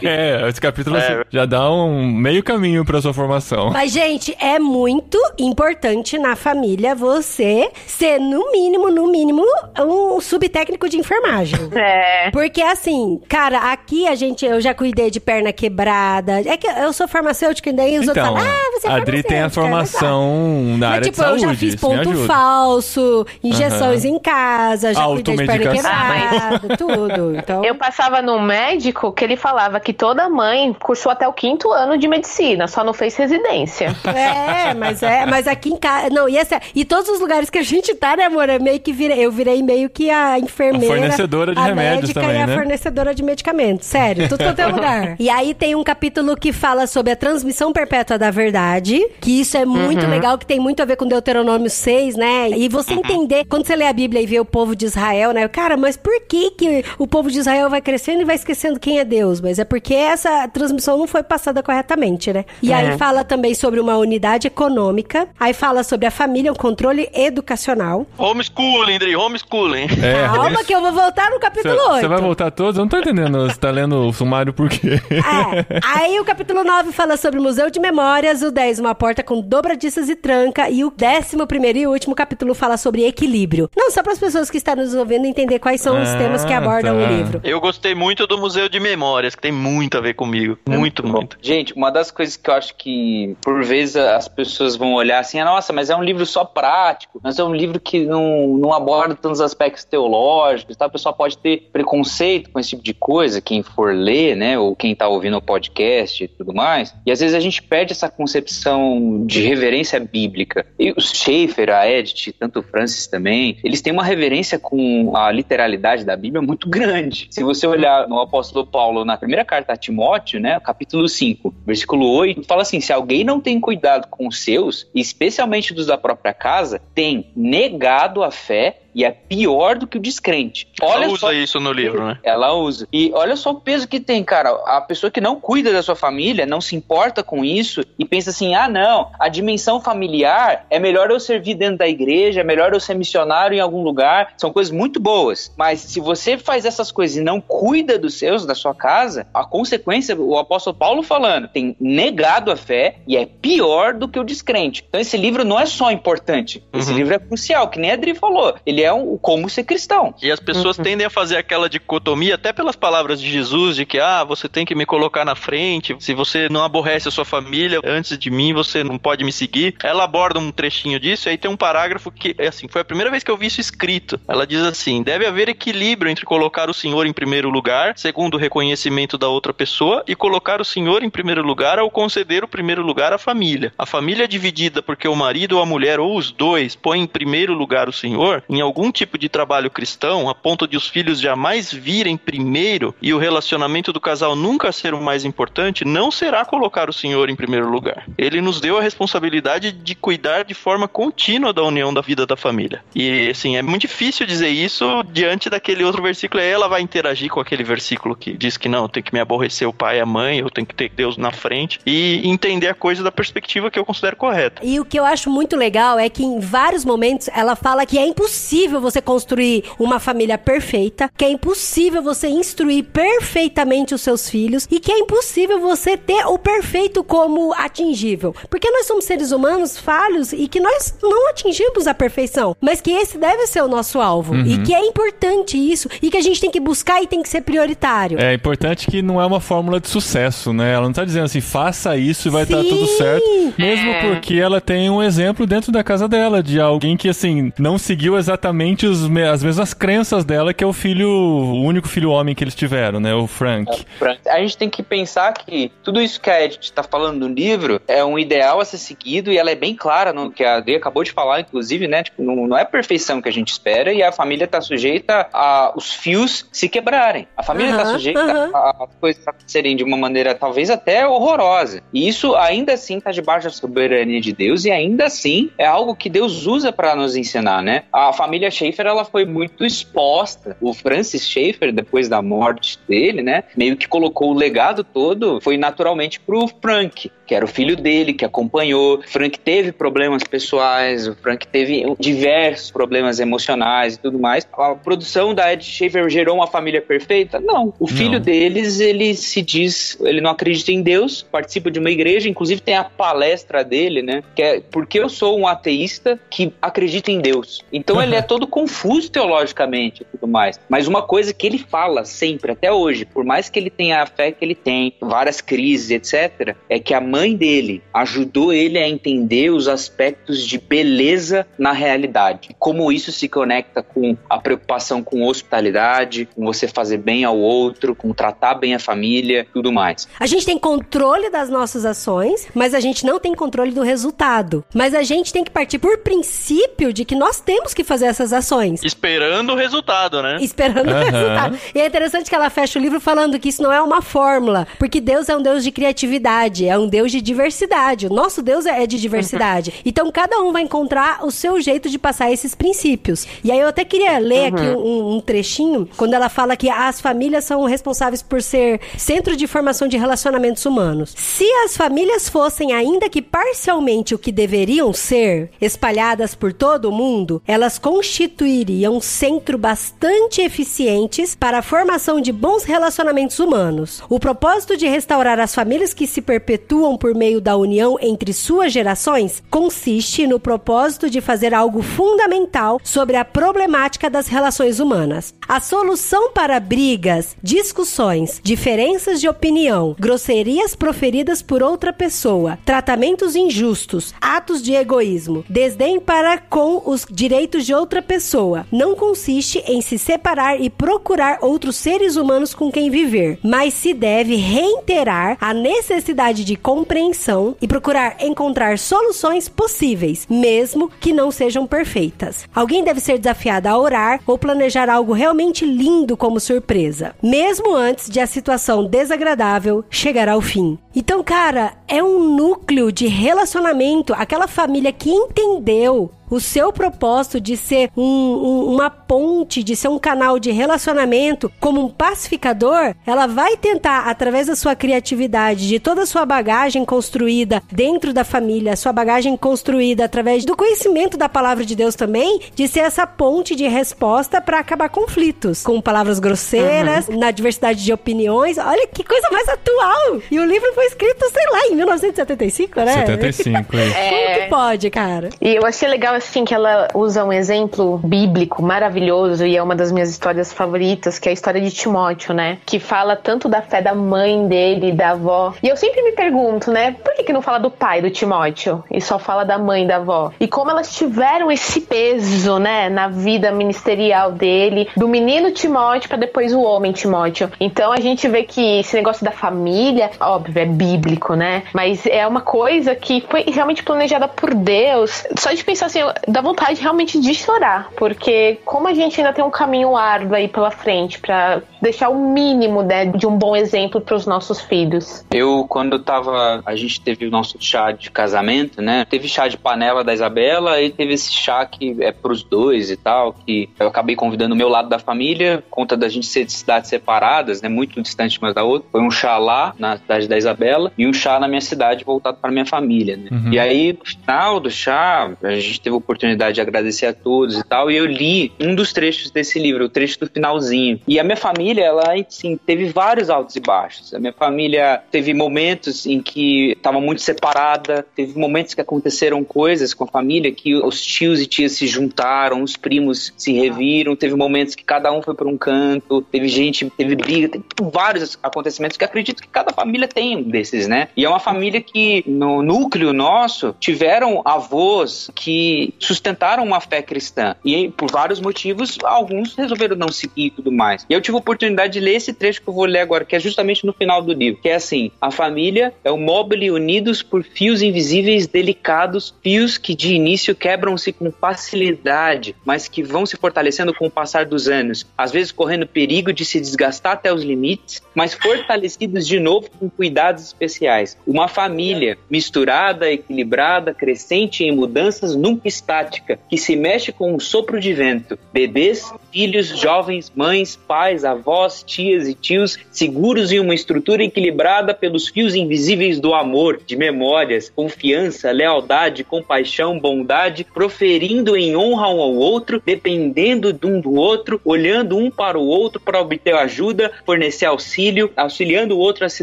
É, esse capítulo É. assim, já dá um meio caminho pra sua formação. Mas, gente, é muito importante na família você ser, no mínimo, no mínimo, um subtécnico de enfermagem. É. Porque assim, cara, aqui a gente, eu já cuidei de perna quebrada. É que eu sou farmacêutica e daí os Então, outros falam, ah, você é a Adri tem a formação na Mas, área tipo, de saúde. eu já fiz ponto falso, injeções em casa, já cuidei de perna quebrada, tudo. Então, Eu passava num médico que ele falava que toda mãe cursou até o quinto ano de medicina, só não fez residência. É, mas é, mas aqui em casa. Não, e, essa, e todos os lugares que a gente tá, né, amor? Eu meio que virei, eu virei meio que a enfermeira. A fornecedora de a remédios médica também, e a né? fornecedora de medicamentos. Sério, tudo quanto é lugar. E aí tem um capítulo que fala sobre a transmissão perpétua da verdade, que isso é muito legal, que tem muito a ver com Deuteronômio 6, né? E você entender, quando você lê a Bíblia e vê o povo de Israel, né? Cara, mas por que, que o povo de Israel vai crescendo e vai esquecendo quem é Deus? Mas é porque essa transmissão não foi passada corretamente, né? E aí fala também sobre uma unidade econômica, aí fala sobre a família, o controle educacional. Homeschooling, Dri, homeschooling. É, Calma que eu vou voltar no capítulo 8. Você vai voltar todos? Eu não tô entendendo. Você tá lendo o sumário por quê? É. Aí o capítulo 9 fala sobre o Museu de Memórias, o 10, uma porta com dobradiças e tranca, e o décimo primeiro e último capítulo fala sobre equilíbrio. Não, só para as pessoas que estão nos ouvindo entender quais são os Ah, temas que abordam tá. o livro. Eu gostei muito do Museu de Memórias, que tem muito a ver comigo. Muito, muito. Gente, uma das coisas que eu acho que, por vezes, as pessoas vão olhar assim, ah, nossa, mas é um livro só prático, mas é um livro que não, não aborda tantos aspectos teológicos, tá? o pessoal pode ter preconceito com esse tipo de coisa, quem for ler, né, ou quem tá ouvindo o podcast e tudo mais, e às vezes a gente perde essa concepção de reverência bíblica. E o Schaefer, a Edith, tanto o Francis também, eles têm uma reverência com a literalidade da Bíblia muito grande. Se você olhar no apóstolo Paulo, na primeira carta a Timóteo, né, capítulo 5, versículo 8, fala assim: se alguém não tem cuidado com os seus, especialmente dos da própria casa, tem negado a fé e é pior do que o descrente. Ela Olha usa só isso no livro, né? ela usa. E olha só o peso que tem, cara. A pessoa que não cuida da sua família, não se importa com isso e pensa assim: ah, não, a dimensão familiar é melhor eu servir dentro da igreja, é melhor eu ser missionário em algum lugar. São coisas muito boas. Mas se você faz essas coisas e não cuida dos seus, da sua casa, a consequência, o apóstolo Paulo falando, tem negado a fé e é pior do que o descrente. Então esse livro não é só importante, esse Uhum. livro é crucial, que nem a Adri falou. Ele é um como ser cristão. E as pessoas tendem a fazer aquela dicotomia, até pelas palavras de Jesus, de que, ah, você tem que me colocar na frente, se você não aborrece a sua família antes de mim, você não pode me seguir. Ela aborda um trechinho disso, e aí tem um parágrafo que, é assim, foi a primeira vez que eu vi isso escrito. Ela diz assim: deve haver equilíbrio entre colocar o Senhor em primeiro lugar, segundo o reconhecimento da outra pessoa, e colocar o Senhor em primeiro lugar ao conceder o primeiro lugar à família. A família é dividida porque o marido ou a mulher, ou os dois, põem em primeiro lugar o Senhor, em algum tipo de trabalho cristão, a ponto de os filhos jamais virem primeiro e o relacionamento do casal nunca ser o mais importante, não será colocar o Senhor em primeiro lugar. Ele nos deu a responsabilidade de cuidar de forma contínua da união da vida da família. E assim, é muito difícil dizer isso diante daquele outro versículo. Ela vai interagir com aquele versículo que diz que não, tem que me aborrecer o pai e a mãe, eu tenho que ter Deus na frente e entender a coisa da perspectiva que eu considero correta. E o que eu acho muito legal é que em vários momentos ela fala que é impossível você construir uma família perfeita, que é impossível você instruir perfeitamente os seus filhos e que é impossível você ter o perfeito como atingível. Porque nós somos seres humanos falhos e que nós não atingimos a perfeição, mas que esse deve ser o nosso alvo e que é importante isso e que a gente tem que buscar e tem que ser prioritário. É importante que não é uma fórmula de sucesso, né? Ela não tá dizendo assim, faça isso e vai estar Sim. tudo certo. Mesmo É. porque ela tem um exemplo dentro da casa dela de alguém que, assim, não seguiu exatamente basicamente os as mesmas crenças dela, que é o filho, o único filho homem que eles tiveram, né? O Frank. Frank. A gente tem que pensar que tudo isso que a Edith está falando no livro é um ideal a ser seguido e ela é bem clara no que a Adri acabou de falar, inclusive, né? Tipo, não, não é a perfeição que a gente espera e a família está sujeita a os fios se quebrarem. A família está sujeita aham. a, a coisas serem de uma maneira talvez até horrorosa. E isso ainda assim está debaixo da soberania de Deus e ainda assim é algo que Deus usa para nos ensinar, né? A família Schaefer ela foi muito exposta. O Francis Schaefer, depois da morte dele, né, meio que colocou o legado todo, foi naturalmente pro Frank, que era o filho dele, que acompanhou. Frank teve problemas pessoais, o Frank teve diversos problemas emocionais e tudo mais. A produção da Ed Schaefer gerou uma família perfeita? Não. O filho Não. deles, ele se diz, ele não acredita em Deus, participa de uma igreja, inclusive tem a palestra dele, né, que é porque eu sou um ateísta que acredita em Deus. Então ele é todo confuso teologicamente e tudo mais. Mas uma coisa que ele fala sempre, até hoje, por mais que ele tenha a fé que ele tem, várias crises, etc., é que a mãe dele ajudou ele a entender os aspectos de beleza na realidade. Como isso se conecta com a preocupação com hospitalidade, com você fazer bem ao outro, com tratar bem a família, tudo mais. A gente tem controle das nossas ações, mas a gente não tem controle do resultado. Mas a gente tem que partir por princípio de que nós temos que fazer essas ações. Esperando o resultado, né? Esperando o Aham. resultado. E é interessante que ela fecha o livro falando que isso não é uma fórmula, porque Deus é um Deus de criatividade, é um Deus de diversidade. O nosso Deus é de diversidade. Então cada um vai encontrar o seu jeito de passar esses princípios. E aí eu até queria ler aqui um, um trechinho, quando ela fala que as famílias são responsáveis por ser centro de formação de relacionamentos humanos. Se as famílias fossem, ainda que parcialmente, o que deveriam ser, espalhadas por todo o mundo, elas constituiriam centro bastante eficientes para a formação de bons relacionamentos humanos. O propósito de restaurar as famílias que se perpetuam por meio da união entre suas gerações consiste no propósito de fazer algo fundamental sobre a problemática das relações humanas. A solução para brigas, discussões, diferenças de opinião, grosserias proferidas por outra pessoa, tratamentos injustos, atos de egoísmo, desdém para com os direitos de outra pessoa, não consiste em se separar e procurar outros seres humanos com quem viver, mas se deve reiterar a necessidade de compreensão e procurar encontrar soluções possíveis, mesmo que não sejam perfeitas. Alguém deve ser desafiado a orar ou planejar algo realmente lindo como surpresa, mesmo antes de a situação desagradável chegar ao fim. Então, cara, é um núcleo de relacionamento, aquela família que entendeu o seu propósito de ser um- um- uma ponte, de ser um canal de relacionamento como um pacificador, ela vai tentar, através da sua criatividade, de toda a sua bagagem construída dentro da família, sua bagagem construída através do conhecimento da palavra de Deus também, de ser essa ponte de resposta para acabar conflitos, com palavras grosseiras, na diversidade de opiniões. Olha que coisa mais atual! E o livro foi escrito, sei lá, em 1975, né? 75, é. Como que pode, cara? E eu achei legal, assim, que ela usa um exemplo bíblico maravilhoso e é uma das minhas histórias favoritas, que é a história de Timóteo, né? Que fala tanto da fé da mãe dele, da avó. E eu sempre me pergunto, né? Por que, que não fala do pai do Timóteo e só fala da mãe da avó? E como elas tiveram esse peso, né? Na vida ministerial dele, do menino Timóteo para depois o homem Timóteo. Então a gente vê que esse negócio da família, óbvio, é bíblico, né? Mas é uma coisa que foi realmente planejada por Deus. Só de pensar assim, dá vontade realmente de chorar, porque como a gente ainda tem um caminho árduo aí pela frente para deixar o mínimo né, de um bom exemplo para os nossos filhos. Eu, quando tava. A gente teve o nosso chá de casamento, né? Teve chá de panela da Isabela e teve esse chá que é pros dois e tal. Que eu acabei convidando o meu lado da família, conta da gente ser de cidades separadas, né? Muito distante uma da outra. Foi um chá lá, na cidade da Isabela, e um chá na minha cidade voltado para minha família, né? Uhum. E aí, no final do chá, a gente teve a oportunidade de agradecer a todos e tal. E eu li um dos trechos desse livro, o trecho do finalzinho. E a minha família, ela, assim, teve vários altos e baixos. A minha família teve momentos em que estava muito separada, teve momentos que aconteceram coisas com a família que os tios e tias se juntaram, os primos se reviram, teve momentos que cada um foi para um canto, teve gente, teve briga, teve vários acontecimentos que acredito que cada família tem desses, né? E é uma família que, no núcleo nosso, tiveram avós que sustentaram uma fé cristã. E por vários motivos, alguns resolveram não seguir e tudo mais. E eu tive a oportunidade de ler esse trecho que eu vou ler agora, que é justamente no final do livro, que é assim: a família é o mobile unidos por fios invisíveis delicados, fios que de início quebram-se com facilidade, mas que vão se fortalecendo com o passar dos anos, às vezes correndo perigo de se desgastar até os limites, mas fortalecidos de novo com cuidados especiais. Uma família misturada, equilibrada, crescente em mudanças, nunca estática, que se mexe com um sopro de vento. Bebês, filhos, jovens, mães, pais, avós, tias e tios, seguros em uma estrutura equilibrada pelos fios invisíveis do amor, de memórias, confiança, lealdade, compaixão, bondade, proferindo em honra um ao outro, dependendo de um do outro, olhando um para o outro para obter ajuda, fornecer auxílio, auxiliando o outro a se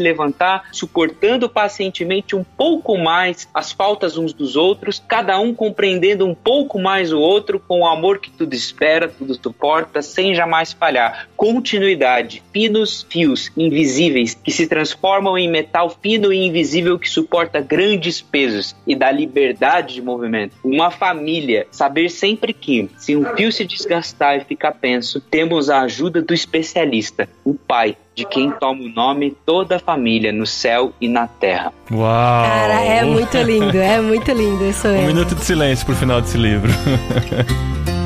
levantar, suportando pacientemente um pouco mais as faltas uns dos outros, cada um compreendendo um pouco mais o outro com o amor que tudo espera, tudo suporta, sem jamais falhar. Continuidade, finos fios invisíveis que se transformam em metal fino e invisível que suporta grandes pesos e dá liberdade de movimento. Uma família, saber sempre que, se um fio se desgastar e ficar penso, temos a ajuda do especialista, o pai, de quem toma o nome toda a família no céu e na terra. Uau! Cara, é muito lindo, é muito lindo isso Um minuto de silêncio pro final desse livro.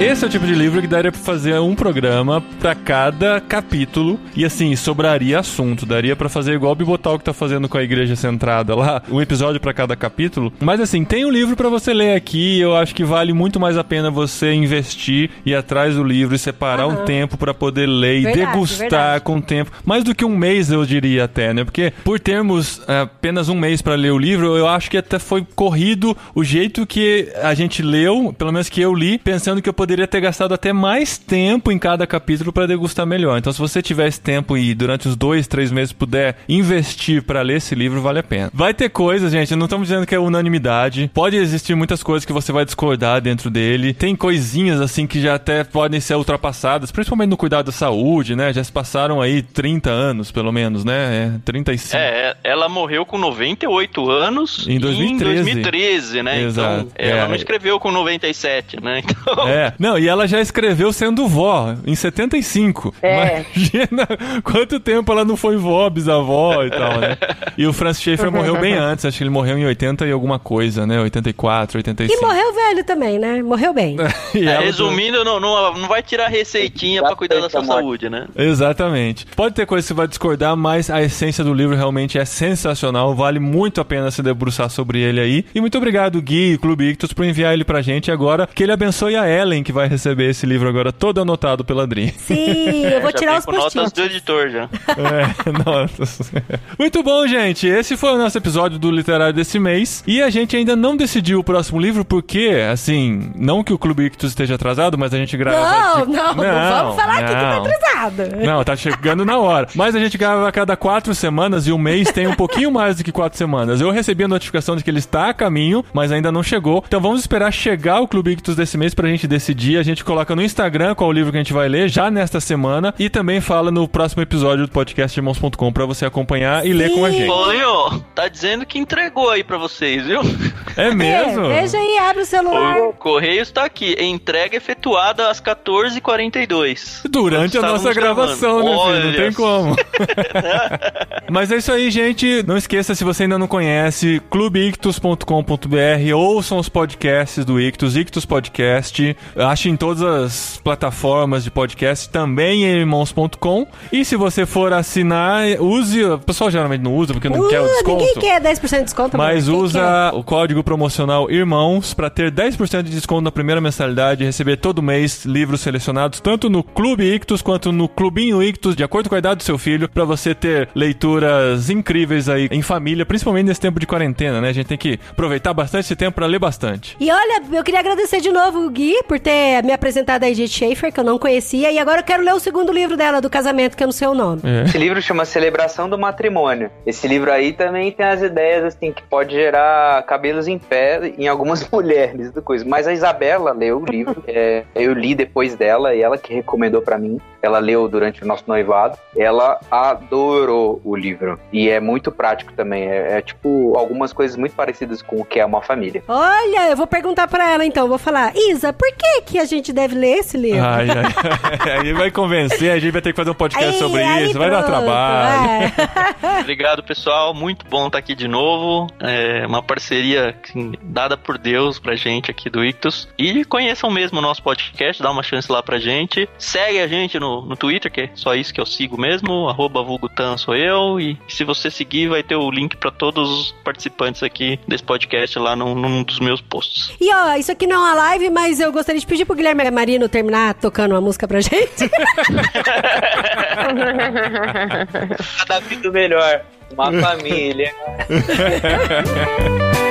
Esse é o tipo de livro que daria pra fazer um programa pra cada capítulo e assim, sobraria assunto. Daria pra fazer igual o Bibotal que tá fazendo com a Igreja Centrada lá, um episódio pra cada capítulo. Mas assim, tem um livro pra você ler aqui, eu acho que vale muito mais a pena você investir e ir atrás do livro e separar um Aham. tempo pra poder ler e Verdade, degustar verdade. com o tempo. Mais do que um mês, eu diria até, né? Porque por termos é, apenas um mês pra ler o livro, eu acho que até foi corrido o jeito que a gente leu, pelo menos que eu li, pensando que eu poderia ter gastado até mais tempo em cada capítulo pra degustar melhor. Então, se você tiver esse tempo e durante os dois, três meses puder investir pra ler esse livro, vale a pena. Vai ter coisas, gente, não estamos dizendo que é unanimidade. Pode existir muitas coisas que você vai discordar dentro dele. Tem coisinhas assim que já até podem ser ultrapassadas, principalmente no cuidado da saúde, né? Já se passaram aí 30 anos, pelo menos, né? É, 35. É, ela morreu com 98 anos Em 2013. em 2013, né? Exato. Então, ela É. não escreveu com 97, né? Então, É, não, e ela já escreveu sendo vó, em 75. É. Imagina quanto tempo ela não foi vó, bisavó e tal, né? E o Francis Schaeffer morreu bem antes, acho que ele morreu em 80 e alguma coisa, né? 84, 85. E morreu velho também, né? Morreu bem. E é, resumindo, não, não, não vai tirar receitinha pra cuidar da sua Morte. saúde, né? Exatamente. Pode ter coisa que você vai discordar, mas a essência do livro realmente é sensacional. Vale muito a pena se debruçar sobre ele aí. E muito obrigado, Gui e Clube Ictus, por enviar ele pra gente agora. Que ele abençoe a Ellen, que vai receber esse livro agora todo anotado pela Adri. Sim, eu vou Já tirar os com notas do editor já. É, nossa. Muito bom, gente. Esse foi o nosso episódio do Literário desse mês. E a gente ainda não decidiu o próximo livro, porque, assim, não que o Clube Ictus esteja atrasado, mas a gente grava. Não, não, não, vamos falar aqui que tá não. atrasado. Não, tá chegando na hora. Mas a gente grava a cada quatro semanas e o mês tem um pouquinho mais do que quatro semanas. Eu recebi a notificação de que ele está a caminho, mas ainda não chegou. Então vamos esperar chegar o Clube Ictus desse mês pra gente decidir. A gente coloca no Instagram qual o livro que a gente vai ler já nesta semana e também fala no próximo episódio do podcast irmãos.com pra você acompanhar e ler com a gente. Paulinho, tá dizendo que entregou aí pra vocês, viu? É mesmo? É, veja aí, abre o celular. O correio está aqui. Entrega efetuada às 14h42. Durante a nossa gravação, né, filho? Não tem como. Mas é isso aí, gente. Não esqueça, se você ainda não conhece, clubeictus.com.br, ouçam os podcasts do Ictus, Ictus Podcast. Ache em todas as plataformas de podcast, também em irmãos.com. E se você for assinar, use. O pessoal geralmente não usa porque não quer o Uh, desconto. ninguém quer 10% de desconto. Mas usa o código promocional IRMÃOS para ter 10% de desconto na primeira mensalidade e receber todo mês livros selecionados tanto no Clube Ictus quanto no Clubinho Ictus, de acordo com a idade do seu filho, para você ter leituras incríveis aí em família, principalmente nesse tempo de quarentena, né? A gente tem que aproveitar bastante esse tempo para ler bastante. E olha, eu queria agradecer de novo o Gui por ter ter me apresentado a Edith Schaefer, que eu não conhecia, e agora eu quero ler o segundo livro dela, do casamento, que eu não sei o nome. É. Esse livro chama Celebração do Matrimônio. Esse livro aí também tem as ideias assim que pode gerar cabelos em pé em algumas mulheres do coisa. Mas a Isabela leu o livro, é, eu li depois dela e ela que recomendou pra mim. Ela leu durante o nosso noivado. Ela adorou o livro e é muito prático também. É, é tipo algumas coisas muito parecidas com o que é uma família. Olha, eu vou perguntar pra ela então, vou falar, Isa, por que que a gente deve ler esse livro? Ai, ai, aí vai convencer, a gente vai ter que fazer um podcast Aí- sobre aí isso, vai dar trabalho. é. Obrigado, pessoal. Muito bom estar aqui de novo. É uma parceria assim, dada por Deus pra gente aqui do Ictus. E conheçam mesmo o nosso podcast, dá uma chance lá pra gente. Segue a gente no, no Twitter, que é só isso que eu sigo mesmo. Arroba Vulgutan sou eu. E se você seguir, vai ter o link pra todos os participantes aqui desse podcast lá num, num dos meus posts. E ó, isso aqui não é uma live, mas eu gostaria de pedir pro Guilherme Marino terminar tocando uma música pra gente. Cada vida melhor. Uma família.